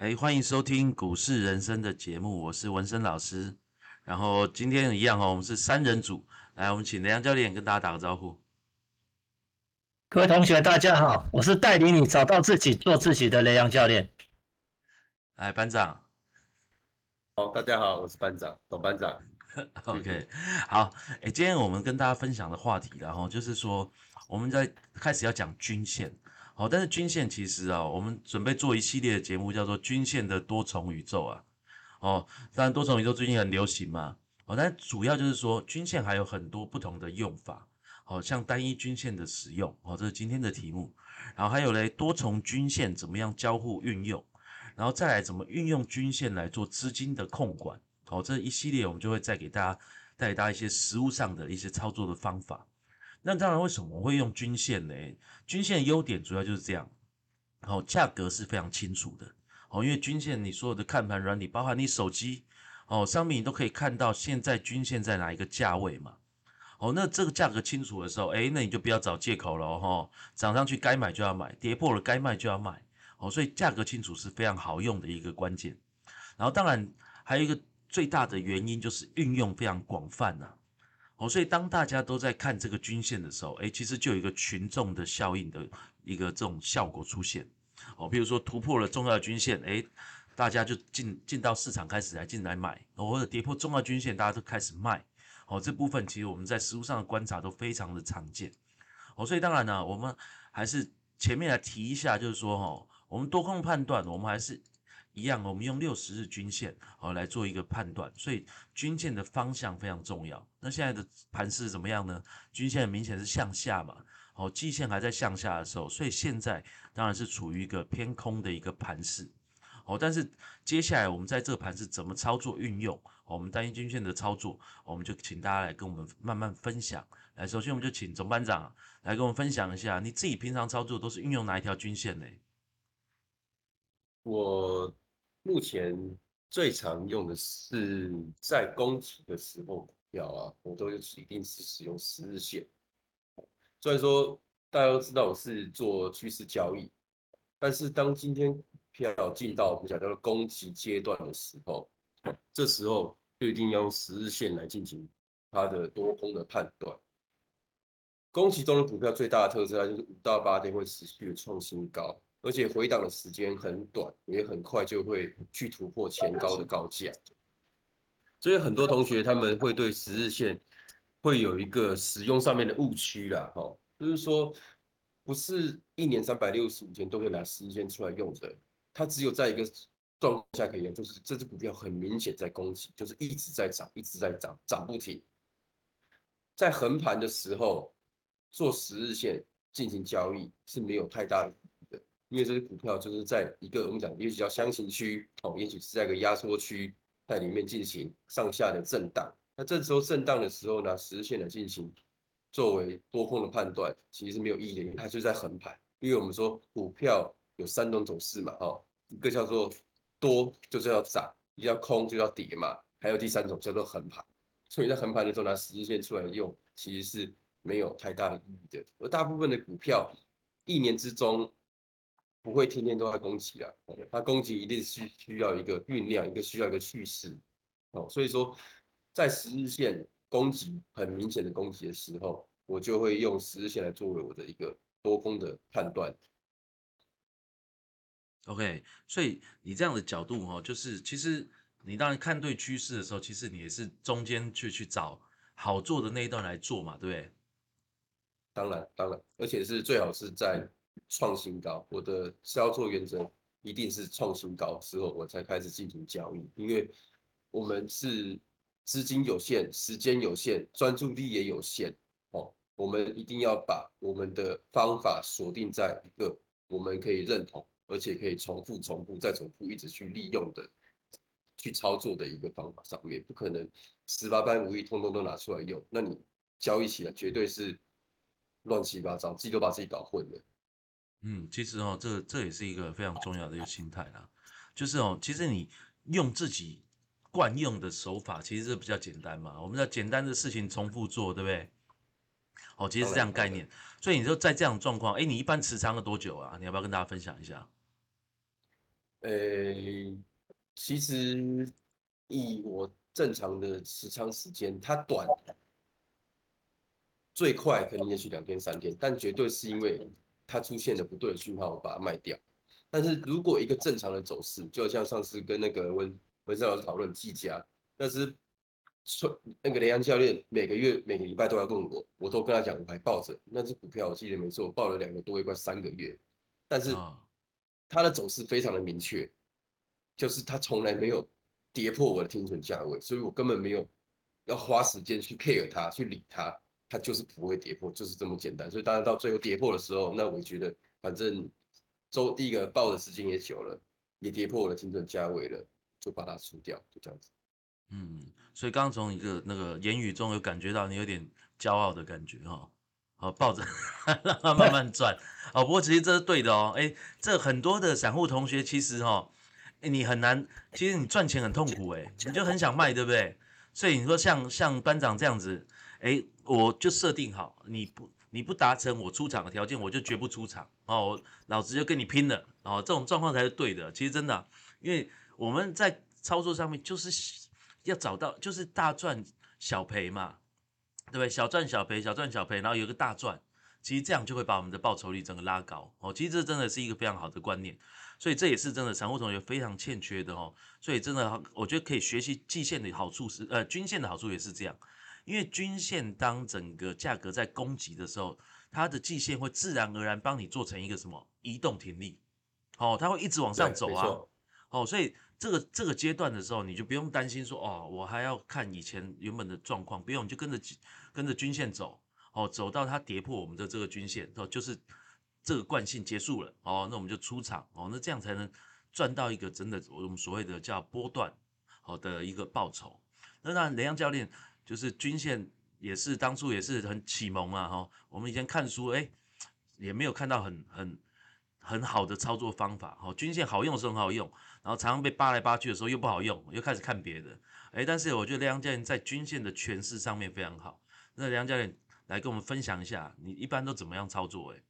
哎，欢迎收听股市人生的节目，我是文生老师。然后今天一样哦，我们是三人组，来，我们请雷阳教练跟大家打个招呼。各位同学，大家好，我是带领你找到自己、做自己的雷阳教练。哎，班长。好，大家好，我是班长，董班长。OK，好，哎，今天我们跟大家分享的话题，然后就是说，我们在开始要讲均线。好，但是均线其实啊，我们准备做一系列的节目，叫做均线的多重宇宙啊。哦，当然多重宇宙最近很流行嘛。哦，但主要就是说，均线还有很多不同的用法。好像单一均线的使用，哦，这是今天的题目。然后还有嘞，多重均线怎么样交互运用？然后再来怎么运用均线来做资金的控管？好，这一系列我们就会再给大家带给大家一些实物上的一些操作的方法。那当然，为什么我会用均线呢？均线的优点主要就是这样，哦，价格是非常清楚的，哦，因为均线你所有的看盘软体，包含你手机，哦，商品你都可以看到现在均线在哪一个价位嘛，哦，那这个价格清楚的时候，哎，那你就不要找借口了哈，涨上去该买就要买，跌破了该卖就要卖，哦，所以价格清楚是非常好用的一个关键。然后当然还有一个最大的原因就是运用非常广泛呐。哦，所以当大家都在看这个均线的时候，哎，其实就有一个群众的效应的一个这种效果出现。哦，比如说突破了重要均线，哎，大家就进进到市场开始来进来买，或者跌破重要均线，大家都开始卖。哦，这部分其实我们在实物上的观察都非常的常见。哦，所以当然呢，我们还是前面来提一下，就是说，哈，我们多空判断，我们还是。一样，我们用六十日均线哦来做一个判断，所以均线的方向非常重要。那现在的盘势怎么样呢？均线明显是向下嘛，哦，季线还在向下的时候，所以现在当然是处于一个偏空的一个盘势。哦，但是接下来我们在这个盘是怎么操作运用？我们单一均线的操作，我们就请大家来跟我们慢慢分享。来，首先我们就请总班长来跟我们分享一下，你自己平常操作都是运用哪一条均线呢？我目前最常用的是在攻击的时候股票啊，我都一定是使用十日线。虽然说大家都知道我是做趋势交易，但是当今天票进到我们讲叫做攻击阶段的时候，这时候就一定要用十日线来进行它的多空的判断。攻击中的股票最大的特色，它就是五到八天会持续的创新高。而且回档的时间很短，也很快就会去突破前高的高价。所以很多同学他们会对十日线会有一个使用上面的误区啦，哈，就是说不是一年三百六十五天都可以拿十日线出来用的，它只有在一个状况下可以用，就是这只股票很明显在攻击，就是一直在涨，一直在涨，涨不停。在横盘的时候做十日线进行交易是没有太大的。因为这些股票就是在一个我们讲也许叫箱型区，哦，也许是在一个压缩区，在里面进行上下的震荡。那这时候震荡的时候呢，实线的进行作为多空的判断，其实是没有意义的，因为它就在横盘。因为我们说股票有三种走势嘛，哦，一个叫做多就是要涨，一个叫空就要跌嘛，还有第三种叫做横盘。所以在横盘的时候拿十日线出来用，其实是没有太大的意义的。而大部分的股票一年之中。不会天天都在攻击啊，它攻击一定是需要一个酝酿，一个需要一个趋势，哦，所以说在十日线攻击很明显的攻击的时候，我就会用十日线来作为我的一个多空的判断。OK，所以你这样的角度哈，就是其实你当然看对趋势的时候，其实你也是中间去去找好做的那一段来做嘛，对不对？当然，当然，而且是最好是在。创新高，我的销售原则一定是创新高之后我才开始进行交易，因为我们是资金有限、时间有限、专注力也有限哦，我们一定要把我们的方法锁定在一个我们可以认同，而且可以重复、重复再重复，一直去利用的、去操作的一个方法上面，不可能十八般武艺通通都拿出来用，那你交易起来绝对是乱七八糟，自己都把自己搞混了。嗯，其实哦，这这也是一个非常重要的一个心态啦，就是哦，其实你用自己惯用的手法，其实是比较简单嘛。我们要简单的事情重复做，对不对？哦，其实是这样概念。所以你说在这样状况，哎，你一般持仓了多久啊？你要不要跟大家分享一下？呃，其实以我正常的持仓时间，它短，最快可能也许两天三天，但绝对是因为它出现了不对的讯号，我把它卖掉。但是如果一个正常的走势，就像上次跟那个文文生老师讨论技嘉，但是那个雷安教练每个月每个礼拜都要问我，我都跟他讲，我还抱着那只股票，我记得没错，我抱了两个多月，快三个月，但是它的走势非常的明确，就是它从来没有跌破我的停损价位，所以我根本没有要花时间去 care 它，去理它，它就是不会跌破，就是这么简单。所以当然到最后跌破的时候，那我觉得反正。周第一个报的时间也久了，也跌破了停损价位了，就把它出掉，就这样子。嗯，所以刚刚从一个那个言语中有感觉到你有点骄傲的感觉哈。好，抱着 让它慢慢转。哦，不过其实这是对的哦。哎，这很多的散户同学其实哈，你很难，其实你赚钱很痛苦哎，你就很想卖，对不对？所以你说像像班长这样子，哎，我就设定好你不。你不达成我出场的条件，我就绝不出场哦，老子就跟你拼了哦，这种状况才是对的。其实真的，因为我们在操作上面就是要找到就是大赚小赔嘛，对不对？小赚小赔，小赚小赔，然后有个大赚，其实这样就会把我们的报酬率整个拉高哦。其实这真的是一个非常好的观念，所以这也是真的散户同学非常欠缺的哦。所以真的，我觉得可以学习季线的好处是，呃，均线的好处也是这样。因为均线当整个价格在攻击的时候，它的季线会自然而然帮你做成一个什么移动停利，哦，它会一直往上走啊，哦，所以这个这个阶段的时候，你就不用担心说哦，我还要看以前原本的状况，不用，你就跟着跟着均线走，哦，走到它跌破我们的这个均线，哦，就是这个惯性结束了，哦，那我们就出场，哦，那这样才能赚到一个真的我们所谓的叫波段好的一个报酬。那当然雷洋教练。就是均线也是当初也是很启蒙啊，哈，我们以前看书，哎，也没有看到很很很好的操作方法，哈，均线好用是很好用，然后常常被扒来扒去的时候又不好用，又开始看别的，哎，但是我觉得梁教练在均线的诠释上面非常好，那梁教练来跟我们分享一下，你一般都怎么样操作？哎，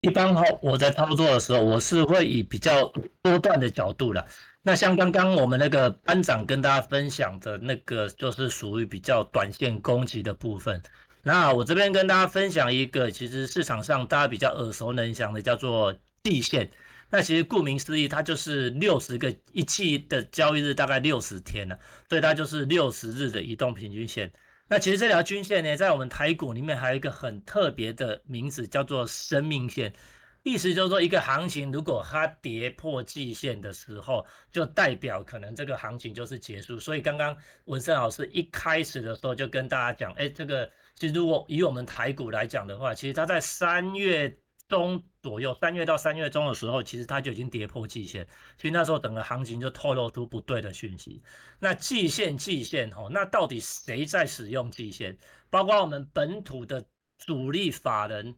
一般哈，我在操作的时候，我是会以比较波段的角度了。那像刚刚我们那个班长跟大家分享的那个，就是属于比较短线攻击的部分。那我这边跟大家分享一个，其实市场上大家比较耳熟能详的，叫做季线。那其实顾名思义，它就是六十个一季的交易日，大概六十天了，所以它就是六十日的移动平均线。那其实这条均线呢，在我们台股里面还有一个很特别的名字，叫做生命线。意思就是说，一个行情如果它跌破季线的时候，就代表可能这个行情就是结束。所以刚刚文森老师一开始的时候就跟大家讲，哎，这个其实如果以我们台股来讲的话，其实它在三月中左右，三月到三月中的时候，其实它就已经跌破季线。其实那时候整个行情就透露出不对的讯息。那季线季线哦，那到底谁在使用季线？包括我们本土的主力法人。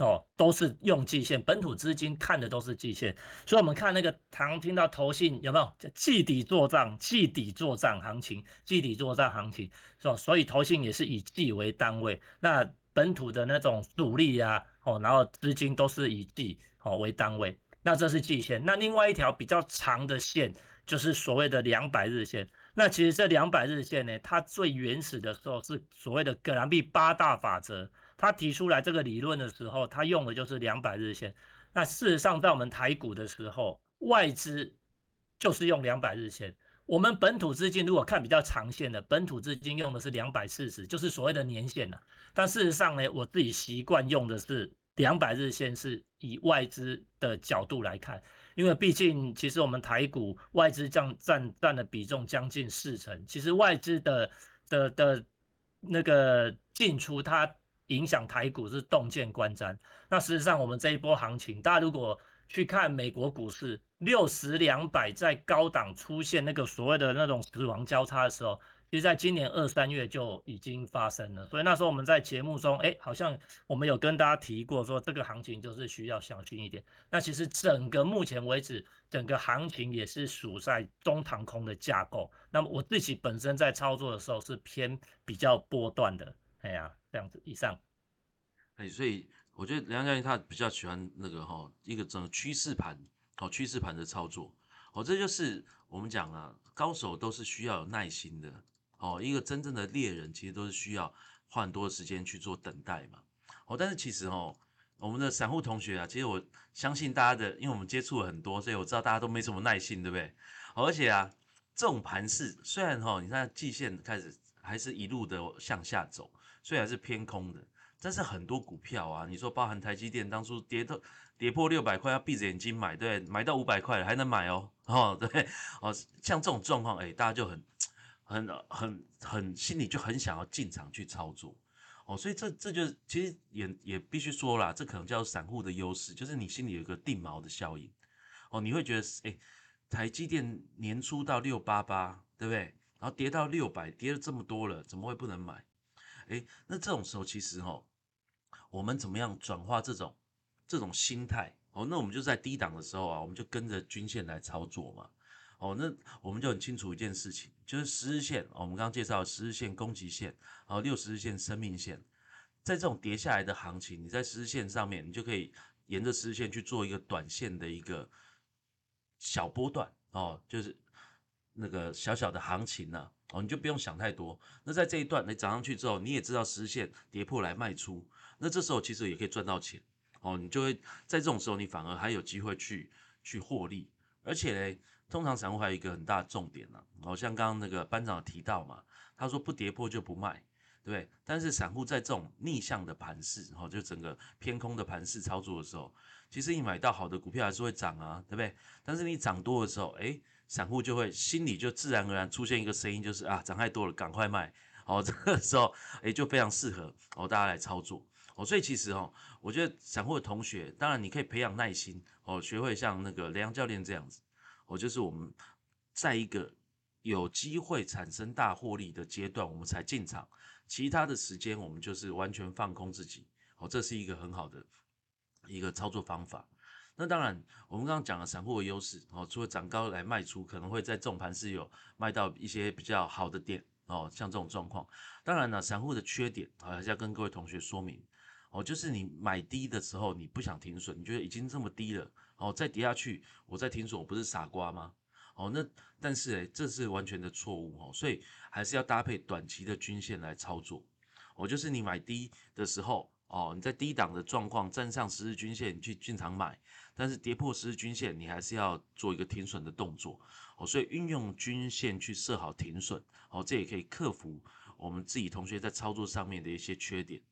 哦，都是用季线，本土资金看的都是季线，所以我们看那个常听到投信有没有叫季底做账，季底做账行情，季底做账行情，是吧？所以投信也是以季为单位，那本土的那种主力呀，哦，然后资金都是以季哦为单位，那这是季线。那另外一条比较长的线就是所谓的两百日线，那其实这两百日线呢，它最原始的时候是所谓的葛兰碧八大法则。他提出来这个理论的时候，他用的就是两百日线。那事实上，在我们台股的时候，外资就是用两百日线。我们本土资金如果看比较长线的，本土资金用的是两百四十，就是所谓的年线了。但事实上呢，我自己习惯用的是两百日线，是以外资的角度来看，因为毕竟其实我们台股外资占占占的比重将近四成，其实外资的的的那个进出它。影响台股是洞见观瞻。那事实上，我们这一波行情，大家如果去看美国股市六十两百在高档出现那个所谓的那种死亡交叉的时候，其实在今年二三月就已经发生了。所以那时候我们在节目中，哎，好像我们有跟大家提过，说这个行情就是需要小心一点。那其实整个目前为止，整个行情也是属在中长空的架构。那么我自己本身在操作的时候是偏比较波段的。哎呀，这样子以上，哎，所以我觉得梁教练他比较喜欢那个哈，一个整个趋势盘哦趋势盘的操作，哦这就是我们讲啊，高手都是需要有耐心的，哦一个真正的猎人其实都是需要花很多的时间去做等待嘛，哦但是其实哦我们的散户同学啊，其实我相信大家的，因为我们接触了很多，所以我知道大家都没什么耐心，对不对？而且啊这种盘势虽然哈你看季线开始还是一路的向下走，虽然是偏空的。但是很多股票啊，你说包含台积电，当初跌到跌破六百块，要闭着眼睛买，对，买到五百块还能买哦，哦，对，哦，像这种状况，哎，大家就很、很、很、很心里就很想要进场去操作，哦，所以这这就其实也也必须说啦，这可能叫散户的优势，就是你心里有一个定锚的效应，哦，你会觉得，哎，台积电年初到六八八，对不对？然后跌到六百，跌了这么多了，怎么会不能买？哎，那这种时候其实哈。我们怎么样转化这种这种心态？哦，那我们就在低档的时候啊，我们就跟着均线来操作嘛。哦，那我们就很清楚一件事情，就是十日线，我们刚刚介绍十日线攻击线，然后六十日线生命线，在这种跌下来的行情，你在十日线上面，你就可以沿着十日线去做一个短线的一个小波段哦，就是那个小小的行情呢，哦，你就不用想太多。那在这一段你涨上去之后，你也知道十日线跌破来卖出。那这时候其实也可以赚到钱哦，你就会在这种时候，你反而还有机会去去获利，而且呢，通常散户还有一个很大的重点呢，哦，像刚刚那个班长提到嘛，他说不跌破就不卖，对不对？但是散户在这种逆向的盘势，哦，就整个偏空的盘势操作的时候，其实你买到好的股票还是会涨啊，对不对？但是你涨多的时候，哎，散户就会心里就自然而然出现一个声音，就是啊，涨太多了，赶快卖，哦，这个时候，哎，就非常适合哦，大家来操作。哦，所以其实哦，我觉得散户的同学，当然你可以培养耐心哦，学会像那个雷洋教练这样子，哦，就是我们在一个有机会产生大获利的阶段，我们才进场，其他的时间我们就是完全放空自己，哦，这是一个很好的一个操作方法。那当然，我们刚刚讲了散户的优势哦，除了涨高来卖出，可能会在重盘是有卖到一些比较好的点哦，像这种状况。当然呢，散户的缺点啊，还是要跟各位同学说明。哦，就是你买低的时候，你不想停损，你觉得已经这么低了，哦，再跌下去，我再停损，我不是傻瓜吗？哦，那但是诶，这是完全的错误哦，所以还是要搭配短期的均线来操作。哦，就是你买低的时候，哦，你在低档的状况站上十日均线，你去进场买，但是跌破十日均线，你还是要做一个停损的动作。哦，所以运用均线去设好停损，哦，这也可以克服我们自己同学在操作上面的一些缺点。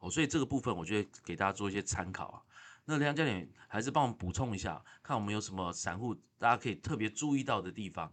哦，所以这个部分我觉得给大家做一些参考啊。那梁教练还是帮我们补充一下，看我们有什么散户大家可以特别注意到的地方。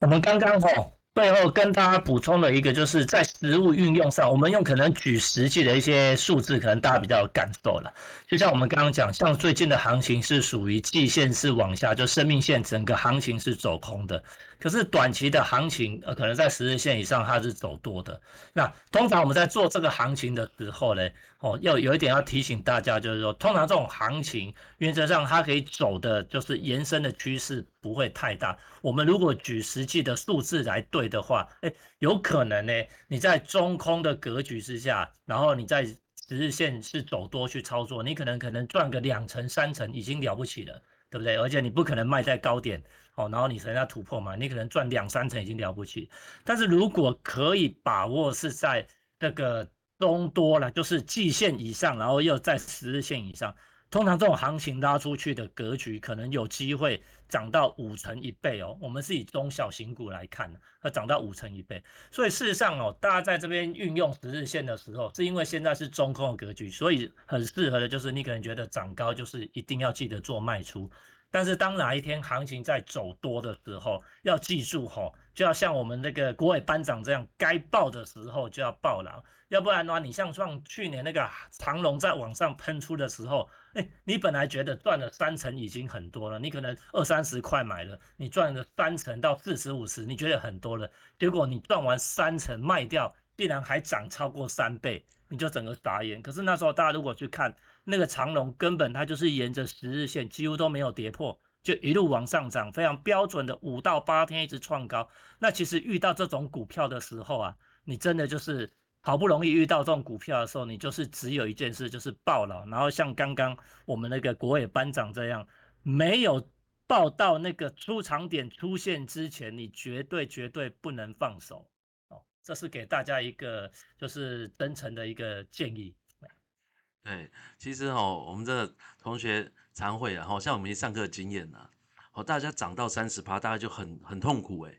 我们刚刚好。最后跟大家补充了一个，就是在实物运用上，我们用可能举实际的一些数字，可能大家比较有感受了。就像我们刚刚讲，像最近的行情是属于季线是往下，就生命线整个行情是走空的。可是短期的行情，呃，可能在十日线以上它是走多的。那通常我们在做这个行情的时候呢，哦，要有一点要提醒大家，就是说，通常这种行情原则上它可以走的，就是延伸的趋势不会太大。我们如果举实际的数字来对的话，哎，有可能呢，你在中空的格局之下，然后你在十日线是走多去操作，你可能可能赚个两成三成已经了不起了，对不对？而且你不可能卖在高点，哦，然后你人家突破嘛，你可能赚两三成已经了不起。但是如果可以把握是在这个中多了，就是季线以上，然后又在十日线以上。通常这种行情拉出去的格局，可能有机会涨到五成一倍哦。我们是以中小型股来看的，它涨到五成一倍。所以事实上哦，大家在这边运用十日线的时候，是因为现在是中空的格局，所以很适合的就是你可能觉得涨高就是一定要记得做卖出。但是当哪一天行情在走多的时候，要记住吼，就要像我们那个国伟班长这样，该爆的时候就要爆了，要不然的话，你像像去年那个长龙在网上喷出的时候。哎，你本来觉得赚了三成已经很多了，你可能二三十块买了，你赚了三成到四十五十，你觉得很多了。结果你赚完三成卖掉，竟然还涨超过三倍，你就整个傻眼。可是那时候大家如果去看那个长龙，根本它就是沿着十日线几乎都没有跌破，就一路往上涨，非常标准的五到八天一直创高。那其实遇到这种股票的时候啊，你真的就是。好不容易遇到这种股票的时候，你就是只有一件事，就是爆了。然后像刚刚我们那个国伟班长这样，没有报到那个出场点出现之前，你绝对绝对不能放手哦。这是给大家一个就是真诚的一个建议。对，其实哦，我们这同学常会，然后像我们上课的经验呢，哦，大家涨到三十趴，大家就很很痛苦哎，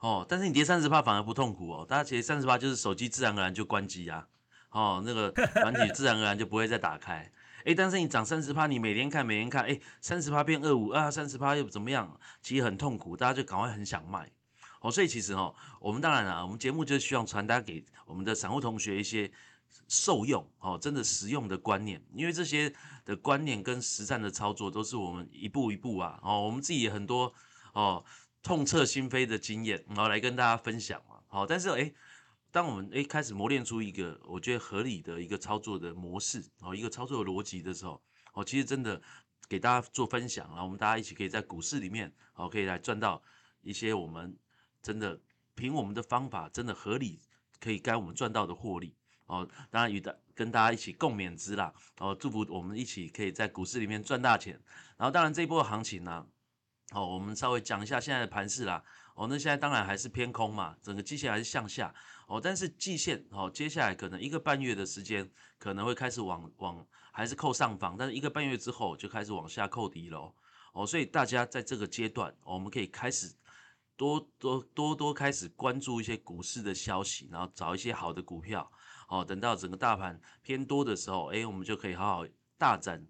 哦，但是你跌三十趴反而不痛苦哦，大家其实三十趴就是手机自然而然就关机啊，哦，那个 软体自然而然就不会再打开，哎，但是你涨三十趴，你每天看每天看，哎，三十趴变二五啊，三十趴又怎么样？其实很痛苦，大家就赶快很想卖，哦，所以其实哦，我们当然了，我们节目就是希望传达给我们的散户同学一些。受用哦，真的实用的观念，因为这些的观念跟实战的操作都是我们一步一步啊哦，我们自己很多哦痛彻心扉的经验，然后来跟大家分享嘛。好，但是诶，当我们诶开始磨练出一个我觉得合理的一个操作的模式哦，一个操作逻辑的时候，哦，其实真的给大家做分享，然后我们大家一起可以在股市里面哦，可以来赚到一些我们真的凭我们的方法真的合理可以该我们赚到的获利。哦，当然与大跟大家一起共勉之啦。哦，祝福我们一起可以在股市里面赚大钱。然后，当然这一波行情呢，哦，我们稍微讲一下现在的盘势啦。哦，那现在当然还是偏空嘛，整个季线还是向下。哦，但是季线哦，接下来可能一个半月的时间可能会开始往往还是扣上方，但是一个半月之后就开始往下扣底喽。哦，所以大家在这个阶段，我们可以开始多多多多开始关注一些股市的消息，然后找一些好的股票。哦，等到整个大盘偏多的时候，哎，我们就可以好好大展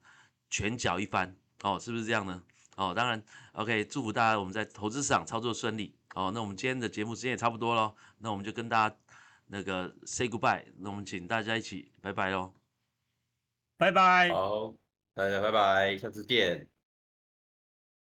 拳脚一番，哦，是不是这样呢？哦，当然，OK，祝福大家我们在投资市场操作顺利。哦，那我们今天的节目时间也差不多了，那我们就跟大家那个 say goodbye，那我们请大家一起拜拜喽，拜拜，好，大家拜拜，下次见。